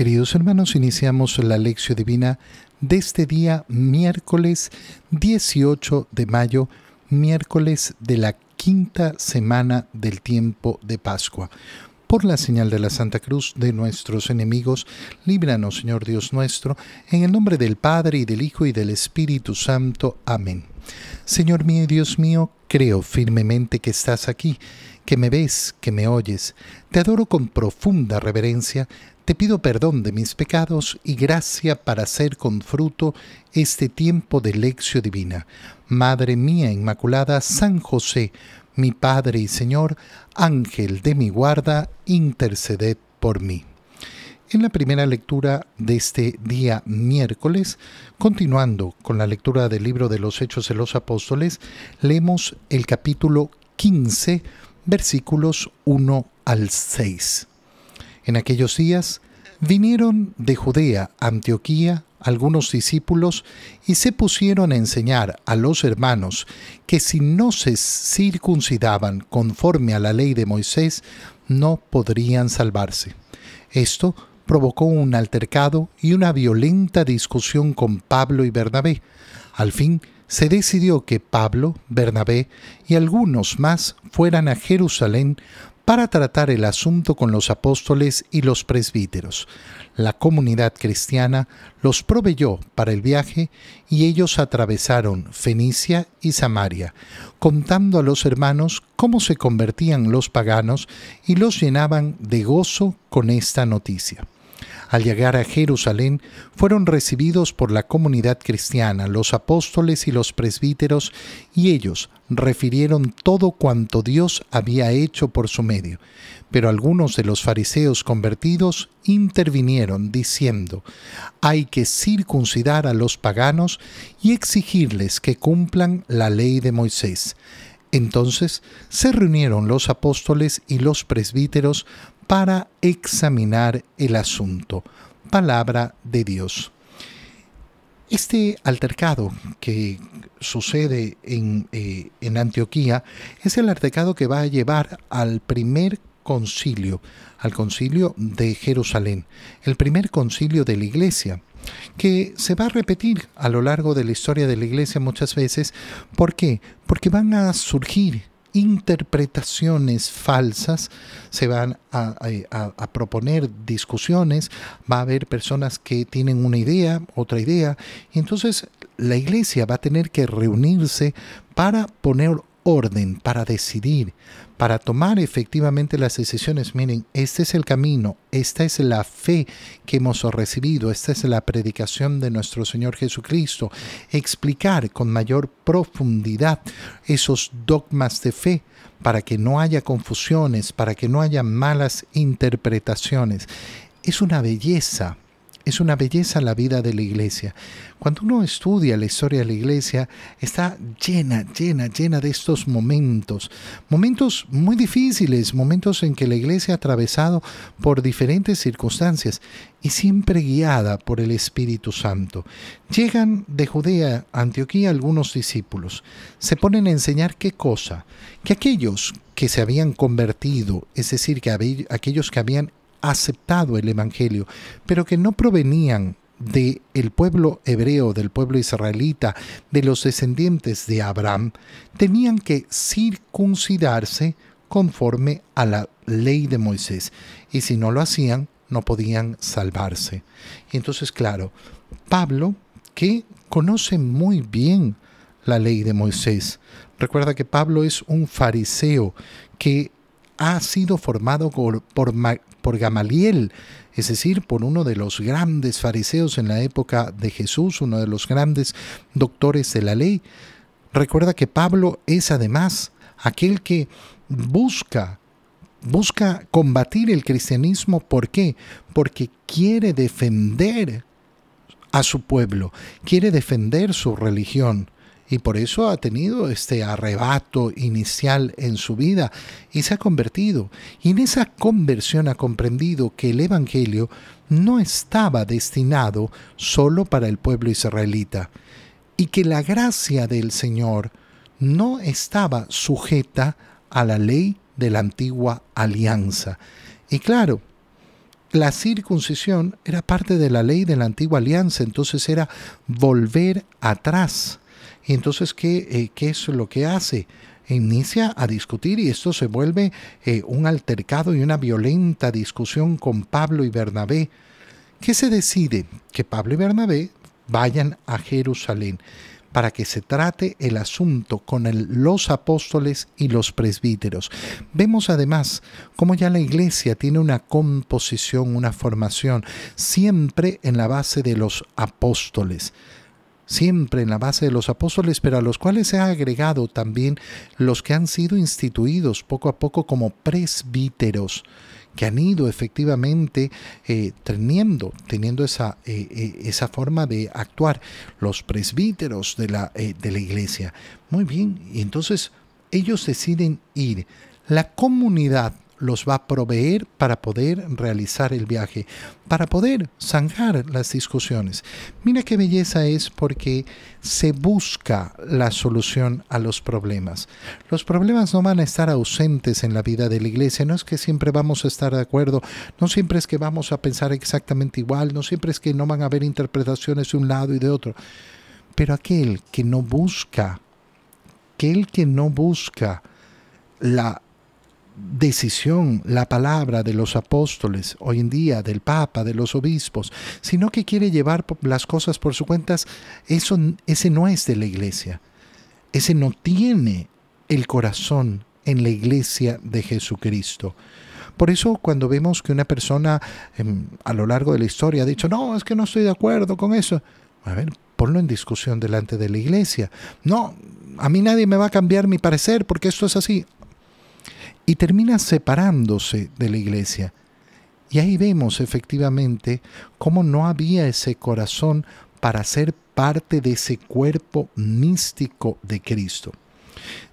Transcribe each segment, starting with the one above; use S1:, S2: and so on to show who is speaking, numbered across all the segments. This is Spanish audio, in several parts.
S1: Queridos hermanos, iniciamos la lección divina de este día miércoles 18 de mayo, miércoles de la quinta semana del tiempo de Pascua. Por la señal de la Santa Cruz de nuestros enemigos, líbranos, Señor Dios nuestro, en el nombre del Padre y del Hijo y del Espíritu Santo. Amén. Señor mío y Dios mío, creo firmemente que estás aquí, que me ves, que me oyes. Te adoro con profunda reverencia te pido perdón de mis pecados y gracia para hacer con fruto este tiempo de lección divina. Madre mía Inmaculada, San José, mi Padre y Señor, Ángel de mi guarda, interceded por mí. En la primera lectura de este día miércoles, continuando con la lectura del libro de los Hechos de los Apóstoles, leemos el capítulo 15, versículos 1 al 6. En aquellos días vinieron de Judea Antioquía algunos discípulos y se pusieron a enseñar a los hermanos que si no se circuncidaban conforme a la ley de Moisés, no podrían salvarse. Esto provocó un altercado y una violenta discusión con Pablo y Bernabé. Al fin, se decidió que Pablo, Bernabé y algunos más fueran a Jerusalén para tratar el asunto con los apóstoles y los presbíteros. La comunidad cristiana los proveyó para el viaje y ellos atravesaron Fenicia y Samaria, contando a los hermanos cómo se convertían los paganos y los llenaban de gozo con esta noticia. Al llegar a Jerusalén, fueron recibidos por la comunidad cristiana, los apóstoles y los presbíteros, y ellos refirieron todo cuanto Dios había hecho por su medio. Pero algunos de los fariseos convertidos intervinieron diciendo, hay que circuncidar a los paganos y exigirles que cumplan la ley de Moisés. Entonces se reunieron los apóstoles y los presbíteros para examinar el asunto. Palabra de Dios. Este altercado que sucede en, eh, en, Antioquía es el altercado que va a llevar al primer concilio, al concilio de Jerusalén, el primer concilio de la iglesia, que se va a repetir a lo largo de la historia de la iglesia muchas veces. ¿Por qué? Porque van a surgir interpretaciones falsas, se van a, proponer discusiones, va a haber personas que tienen una idea, otra idea, y entonces la iglesia va a tener que reunirse para poner orden, para decidir, para tomar efectivamente las decisiones. Miren, este es el camino, esta es la fe que hemos recibido, esta es la predicación de nuestro Señor Jesucristo. Explicar con mayor profundidad esos dogmas de fe para que no haya confusiones, para que no haya malas interpretaciones. Es una belleza es una belleza la vida de la iglesia. Cuando uno estudia la historia de la iglesia, está llena, llena, llena de estos momentos. Momentos muy difíciles, momentos en que la iglesia ha atravesado por diferentes circunstancias y siempre guiada por el Espíritu Santo. Llegan de Judea a Antioquía algunos discípulos. Se ponen a enseñar qué cosa. Que aquellos que se habían convertido, es decir, que aquellos que habían aceptado el Evangelio, pero que no provenían del el pueblo hebreo, del pueblo israelita, de los descendientes de Abraham, tenían que circuncidarse conforme a la ley de Moisés. Y si no lo hacían, no podían salvarse. Y entonces, claro, Pablo, que conoce muy bien la ley de Moisés, recuerda que Pablo es un fariseo que ha sido formado por, Gamaliel, es decir, por uno de los grandes fariseos en la época de Jesús, uno de los grandes doctores de la ley. Recuerda que Pablo es además aquel que busca busca combatir el cristianismo. ¿Por qué? Porque quiere defender a su pueblo, quiere defender su religión y por eso ha tenido este arrebato inicial en su vida y se ha convertido. Y en esa conversión ha comprendido que el Evangelio no estaba destinado solo para el pueblo israelita y que la gracia del Señor no estaba sujeta a la ley de la antigua alianza. Y claro, la circuncisión era parte de la ley de la antigua alianza, entonces era volver atrás. Y entonces, ¿qué, eh, ¿qué es lo que hace? inicia a discutir y esto se vuelve eh, un altercado y una violenta discusión con Pablo y Bernabé. ¿Qué se decide? Que Pablo y Bernabé vayan a Jerusalén para que se trate el asunto con los apóstoles y los presbíteros. Vemos además cómo ya la iglesia tiene una composición, una formación, siempre en la base de los apóstoles siempre en la base de los apóstoles, pero a los cuales se ha agregado también los que han sido instituidos poco a poco como presbíteros que han ido efectivamente eh, teniendo, teniendo esa, eh, eh, esa, forma de actuar, los presbíteros de la, de la iglesia. Muy bien, y entonces ellos deciden ir. La comunidad los va a proveer para poder realizar el viaje, para poder zanjar las discusiones. Mira qué belleza es porque se busca la solución a los problemas. Los problemas no van a estar ausentes en la vida de la iglesia, no es que siempre vamos a estar de acuerdo, no siempre es que vamos a pensar exactamente igual, no siempre es que no van a haber interpretaciones de un lado y de otro, pero aquel que no busca, aquel que no busca la decisión, la palabra de los apóstoles, hoy en día del Papa, de los obispos, sino que quiere llevar las cosas por su cuenta, eso, ese no es de la iglesia. Ese no tiene el corazón en la iglesia de Jesucristo. Por eso cuando vemos que una persona em, a lo largo de la historia ha dicho, no, es que no estoy de acuerdo con eso, a ver, ponlo en discusión delante de la iglesia. No, a mí nadie me va a cambiar mi parecer porque esto es así y termina separándose de la iglesia. Y ahí vemos efectivamente cómo no había ese corazón para ser parte de ese cuerpo místico de Cristo.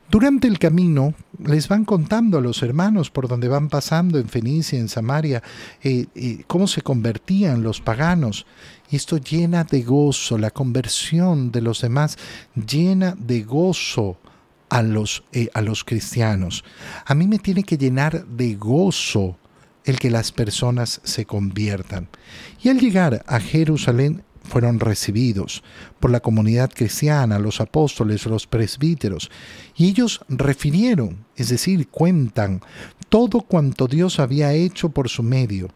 S1: Durante el camino les van contando a los hermanos por donde van pasando en Fenicia, en Samaria, eh, eh, cómo se convertían los paganos. Y esto llena de gozo, la conversión de los demás llena de gozo a los, eh, a los cristianos. A mí me tiene que llenar de gozo el que las personas se conviertan. Y al llegar a Jerusalén fueron recibidos por la comunidad cristiana, los apóstoles, los presbíteros, y ellos refirieron, es decir, cuentan todo cuanto Dios había hecho por su medio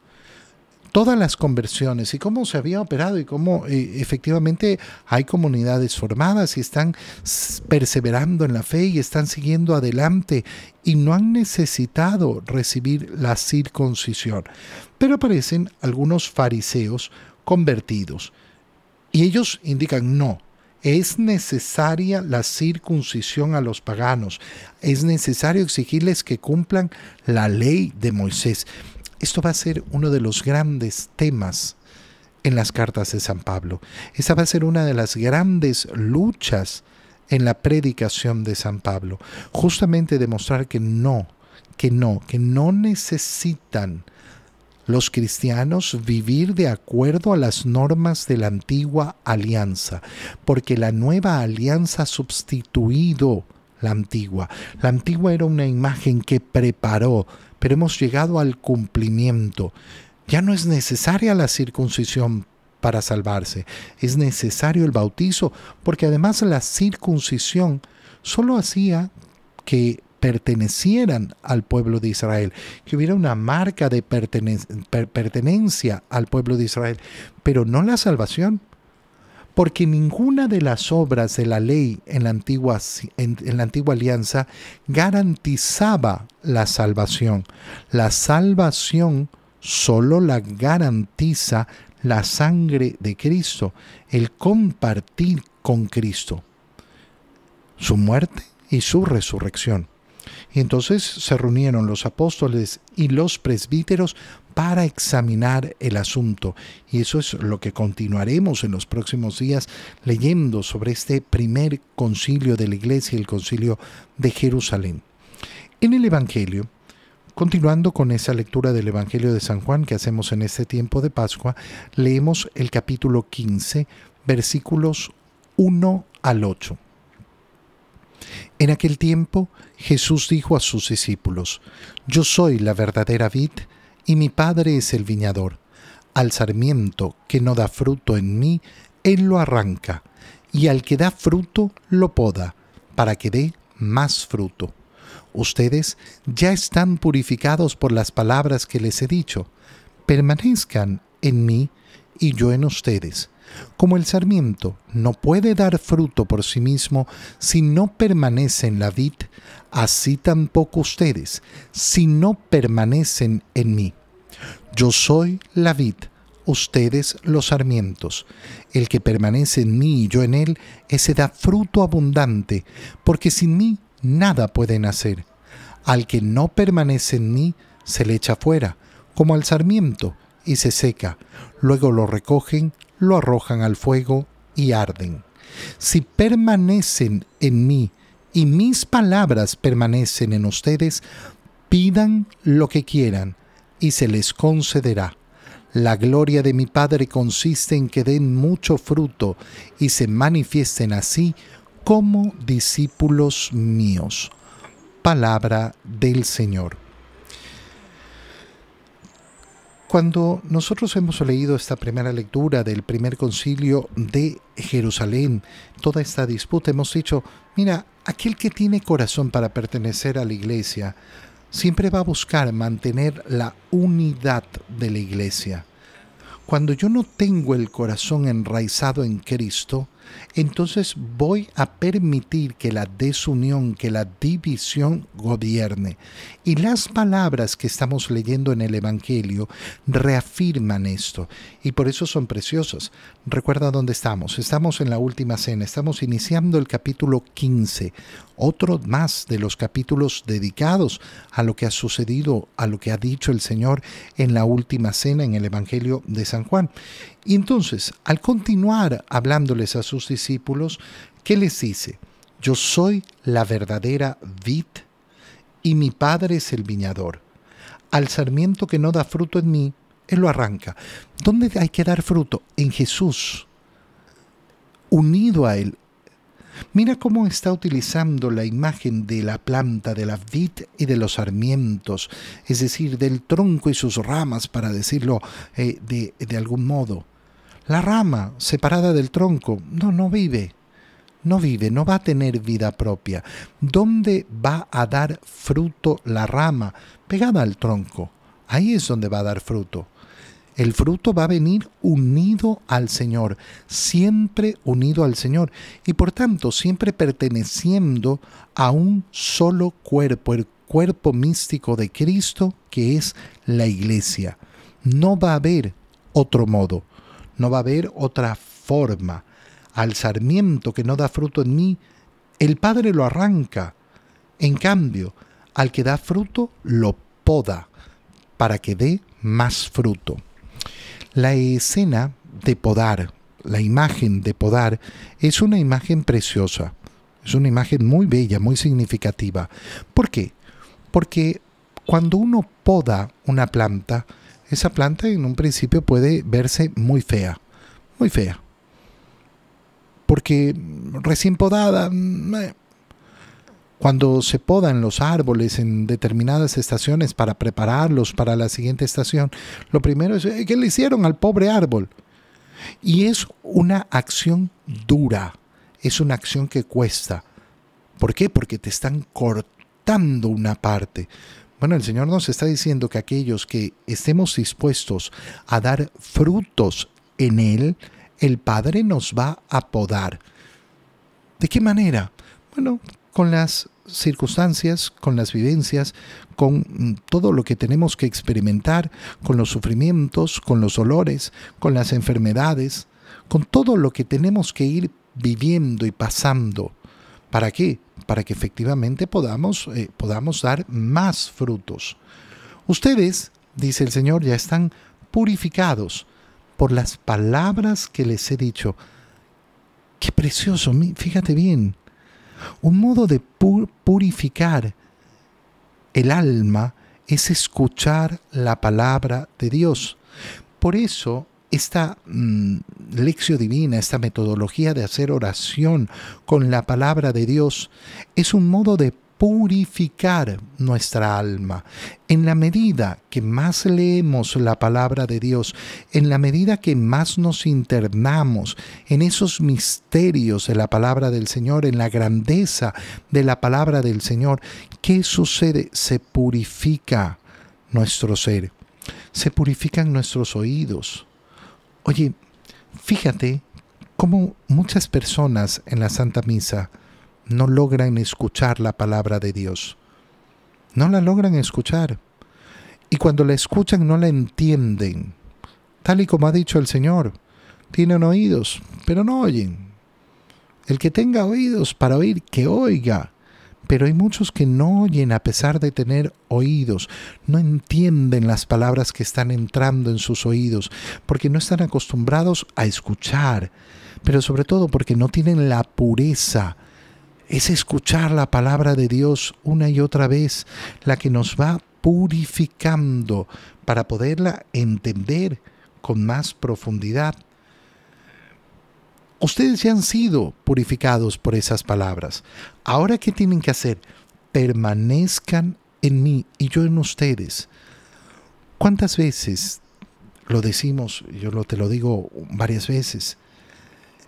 S1: todas las conversiones y cómo se había operado y cómo eh, efectivamente hay comunidades formadas y están perseverando en la fe y están siguiendo adelante y no han necesitado recibir la circuncisión. Pero aparecen algunos fariseos convertidos y ellos indican no. Es necesaria la circuncisión a los paganos. Es necesario exigirles que cumplan la ley de Moisés. Esto va a ser uno de los grandes temas en las cartas de San Pablo. Esa va a ser una de las grandes luchas en la predicación de San Pablo. Justamente demostrar que no, que no, que no necesitan los cristianos vivir de acuerdo a las normas de la antigua alianza, porque la nueva alianza ha sustituido la antigua. La antigua era una imagen que preparó, pero hemos llegado al cumplimiento. Ya no es necesaria la circuncisión para salvarse, es necesario el bautizo, porque además la circuncisión solo hacía que pertenecieran al pueblo de Israel, que hubiera una marca de pertenencia al pueblo de Israel, pero no la salvación porque ninguna de las obras de la ley en la antigua, alianza garantizaba la salvación. La salvación solo la garantiza la sangre de Cristo, el compartir con Cristo, su muerte y su resurrección. Y entonces se reunieron los apóstoles y los presbíteros para examinar el asunto. Y eso es lo que continuaremos en los próximos días leyendo sobre este primer concilio de la iglesia, el concilio de Jerusalén. En el Evangelio, continuando con esa lectura del Evangelio de San Juan que hacemos en este tiempo de Pascua, leemos el capítulo 15, versículos 1 al 8. En aquel tiempo Jesús dijo a sus discípulos, Yo soy la verdadera vid y mi Padre es el viñador. Al sarmiento que no da fruto en mí, Él lo arranca, y al que da fruto lo poda, para que dé más fruto. Ustedes ya están purificados por las palabras que les he dicho. Permanezcan en mí y yo en ustedes. Como el sarmiento no puede dar fruto por sí mismo si no permanece en la vid, así tampoco ustedes, si no permanecen en mí. Yo soy la vid, ustedes los sarmientos. El que permanece en mí y yo en él, ese da fruto abundante, porque sin mí nada pueden hacer. Al que no permanece en mí, se le echa fuera, como al sarmiento, y se seca. Luego lo recogen, lo arrojan al fuego y arden. Si permanecen en mí y mis palabras permanecen en ustedes, pidan lo que quieran y se les concederá. La gloria de mi Padre consiste en que den mucho fruto y se manifiesten así como discípulos míos. Palabra del Señor. Cuando nosotros hemos leído esta primera lectura del primer concilio de Jerusalén, toda esta disputa, hemos dicho, mira, aquel que tiene corazón para pertenecer a la iglesia, siempre va a buscar mantener la unidad de la iglesia. Cuando yo no tengo el corazón enraizado en Cristo, entonces voy a permitir que la desunión, que la división gobierne. Y las palabras que estamos leyendo en el Evangelio reafirman esto. Y por eso son preciosas. Recuerda dónde estamos. Estamos en la última cena. Estamos iniciando el capítulo 15. Otro más de los capítulos dedicados a lo que ha sucedido, a lo que ha dicho el Señor en la última cena en el Evangelio de San Juan. Y entonces, al continuar hablándoles a sus discípulos, ¿qué les dice? Yo soy la verdadera vid y mi Padre es el viñador. Al sarmiento que no da fruto en mí, Él lo arranca. ¿Dónde hay que dar fruto? En Jesús. Unido a Él. Mira cómo está utilizando la imagen de la planta, de la vid y de los sarmientos, es decir, del tronco y sus ramas, para decirlo eh, de, de algún modo. La rama separada del tronco, no, no vive, no vive, no va a tener vida propia. ¿Dónde va a dar fruto la rama? Pegada al tronco. Ahí es donde va a dar fruto. El fruto va a venir unido al Señor, siempre unido al Señor y por tanto siempre perteneciendo a un solo cuerpo, el cuerpo místico de Cristo que es la iglesia. No va a haber otro modo. No va a haber otra forma. Al sarmiento que no da fruto en mí, el Padre lo arranca. En cambio, al que da fruto, lo poda para que dé más fruto. La escena de podar, la imagen de podar, es una imagen preciosa. Es una imagen muy bella, muy significativa. ¿Por qué? Porque cuando uno poda una planta, esa planta en un principio puede verse muy fea, muy fea. Porque recién podada, mm, eh, cuando se podan los árboles en determinadas estaciones para prepararlos para la siguiente estación, lo primero es, eh, ¿qué le hicieron al pobre árbol? Y es una acción dura, es una acción que cuesta. ¿Por qué? Porque te están cortando una parte. Bueno, el Señor nos está diciendo que aquellos que estemos dispuestos a dar frutos en Él, el Padre nos va a podar. ¿De qué manera? Bueno, con las circunstancias, con las vivencias, con mm, todo lo que tenemos que experimentar, con los sufrimientos, con los dolores, con las enfermedades, con todo lo que tenemos que ir viviendo y pasando. ¿Para qué? Para que efectivamente podamos, eh, podamos dar más frutos. Ustedes, dice el Señor, ya están purificados por las palabras que les he dicho. Qué precioso, fíjate bien. Un modo de purificar el alma es escuchar la palabra de Dios. Por eso esta mm, lección divina, esta metodología de hacer oración con la palabra de Dios, es un modo de purificar nuestra alma. En la medida que más leemos la palabra de Dios, en la medida que más nos internamos en esos misterios de la palabra del Señor, en la grandeza de la palabra del Señor, ¿qué sucede? Se purifica nuestro ser, se purifican nuestros oídos. Oye, fíjate cómo muchas personas en la Santa Misa, no logran escuchar la palabra de Dios. No la logran escuchar. Y cuando la escuchan no la entienden. Tal y como ha dicho el Señor, tienen oídos, pero no oyen. El que tenga oídos para oír, que oiga. Pero hay muchos que no oyen a pesar de tener oídos, no entienden las palabras que están entrando en sus oídos, porque no están acostumbrados a escuchar, pero sobre todo porque no tienen la pureza es escuchar la palabra de Dios una y otra vez, la que nos va purificando para poderla entender con más profundidad. Ustedes ya han sido purificados por esas palabras. Ahora, ¿qué tienen que hacer? Permanezcan en mí y yo en ustedes. ¿Cuántas veces lo decimos? Yo lo, te lo digo varias veces.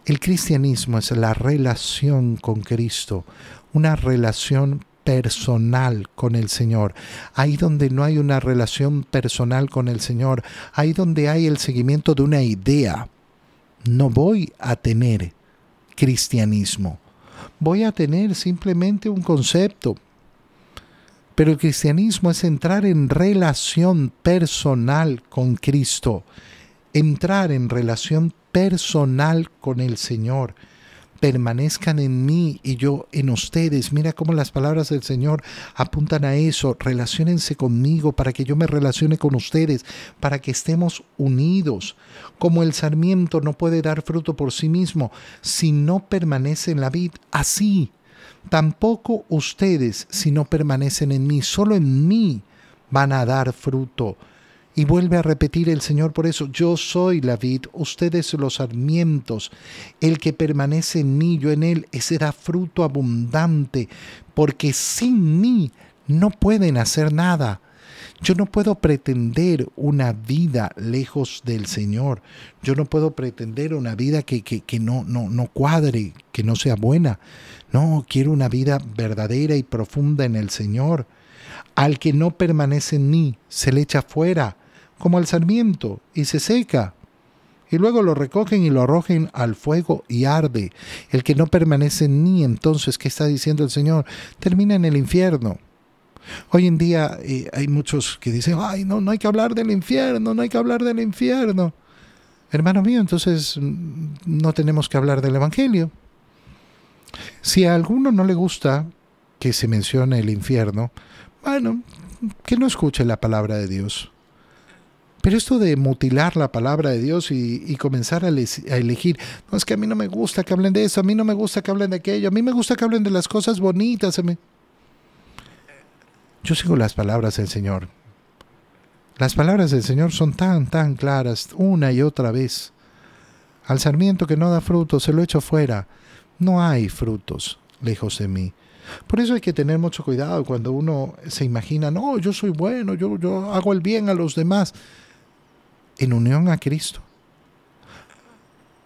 S1: El cristianismo es la relación con Cristo, una relación personal con el Señor. Ahí donde no hay una relación personal con el Señor, ahí donde hay el seguimiento de una idea, no voy a tener cristianismo. Voy a tener simplemente un concepto. Pero el cristianismo es entrar en relación personal con Cristo, entrar en relación personal con el Señor. Permanezcan en mí y yo en ustedes. Mira cómo las palabras del Señor apuntan a eso. Relaciónense conmigo para que yo me relacione con ustedes, para que estemos unidos. Como el sarmiento no puede dar fruto por sí mismo si no permanece en la vid, así tampoco ustedes si no permanecen en mí. Solo en mí van a dar fruto. Y vuelve a repetir el Señor por eso, yo soy la vid, ustedes los sarmientos, el que permanece en mí, yo en él, ese da fruto abundante, porque sin mí no pueden hacer nada. Yo no puedo pretender una vida lejos del Señor. Yo no puedo pretender una vida que, que, que no, no, no cuadre, que no sea buena. No, quiero una vida verdadera y profunda en el Señor. Al que no permanece en mí, se le echa fuera como al sarmiento, y se seca. Y luego lo recogen y lo arrojen al fuego y arde. El que no permanece mí, entonces, ¿qué está diciendo el Señor? Termina en el infierno. Hoy en día eh, hay muchos que dicen, ay, no, no hay que hablar del infierno, no hay que hablar del infierno. Hermano mío, entonces mm, no tenemos que hablar del Evangelio. Si a alguno no le gusta que se mencione el infierno, bueno, que no escuche la palabra de Dios. Pero esto de mutilar la palabra de Dios y, comenzar a, elegir, no es que a mí no me gusta que hablen de eso, a mí no me gusta que hablen de aquello, a mí me gusta que hablen de las cosas bonitas. Yo sigo las palabras del Señor. Las palabras del Señor son tan, tan claras, una y otra vez. Al sarmiento que no da frutos, se lo echo fuera. No hay frutos lejos de mí. Por eso hay que tener mucho cuidado cuando uno se imagina, no, yo soy bueno, yo, yo hago el bien a los demás en unión a Cristo.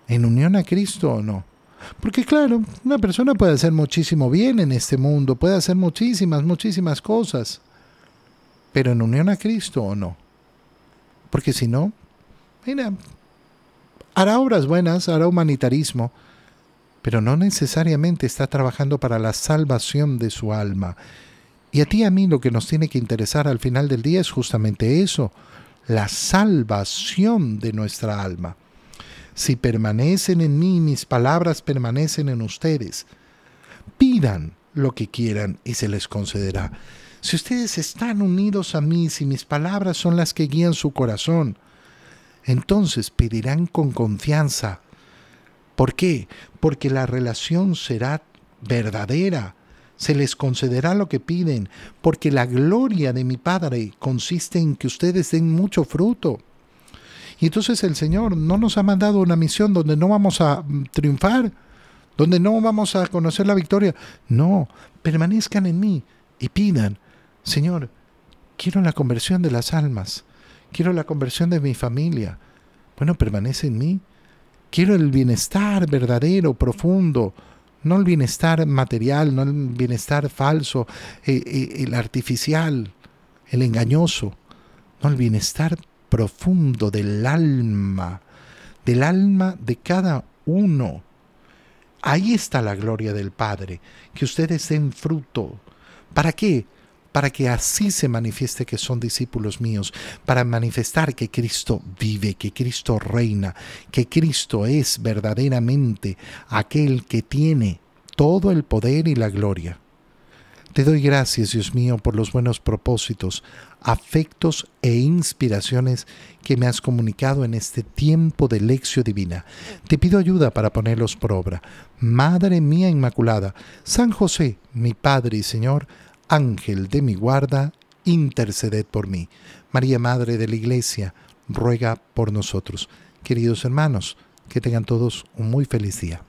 S1: ¿En unión a Cristo o no? Porque claro, una persona puede hacer muchísimo bien en este mundo, puede hacer muchísimas, muchísimas cosas, pero en unión a Cristo o no. Porque si no, mira, hará obras buenas, hará humanitarismo, pero no necesariamente está trabajando para la salvación de su alma. Y a ti y a mí lo que nos tiene que interesar al final del día es justamente eso, la salvación de nuestra alma. Si permanecen en mí, mis palabras permanecen en ustedes. Pidan lo que quieran y se les concederá. Si ustedes están unidos a mí, si mis palabras son las que guían su corazón, entonces pedirán con confianza. ¿Por qué? Porque la relación será verdadera, se les concederá lo que piden, porque la gloria de mi Padre consiste en que ustedes den mucho fruto. Y entonces el Señor no nos ha mandado una misión donde no vamos a mm, triunfar, donde no vamos a conocer la victoria. No, permanezcan en mí y pidan, Señor, quiero la conversión de las almas, quiero la conversión de mi familia. Bueno, permanece en mí. Quiero el bienestar verdadero, profundo, no el bienestar material, no el bienestar falso, eh, eh, el artificial, el engañoso, no el bienestar profundo del alma, del alma de cada uno. Ahí está la gloria del Padre, que ustedes den fruto. ¿Para qué? Para que así se manifieste que son discípulos míos, para manifestar que Cristo vive, que Cristo reina, que Cristo es verdaderamente aquel que tiene todo el poder y la gloria. Te doy gracias, Dios mío, por los buenos propósitos, afectos e inspiraciones que me has comunicado en este tiempo de lección divina. Te pido ayuda para ponerlos por obra. Madre mía Inmaculada, San José, mi Padre y Señor, Ángel de mi guarda, interceded por mí. María, Madre de la Iglesia, ruega por nosotros. Queridos hermanos, que tengan todos un muy feliz día.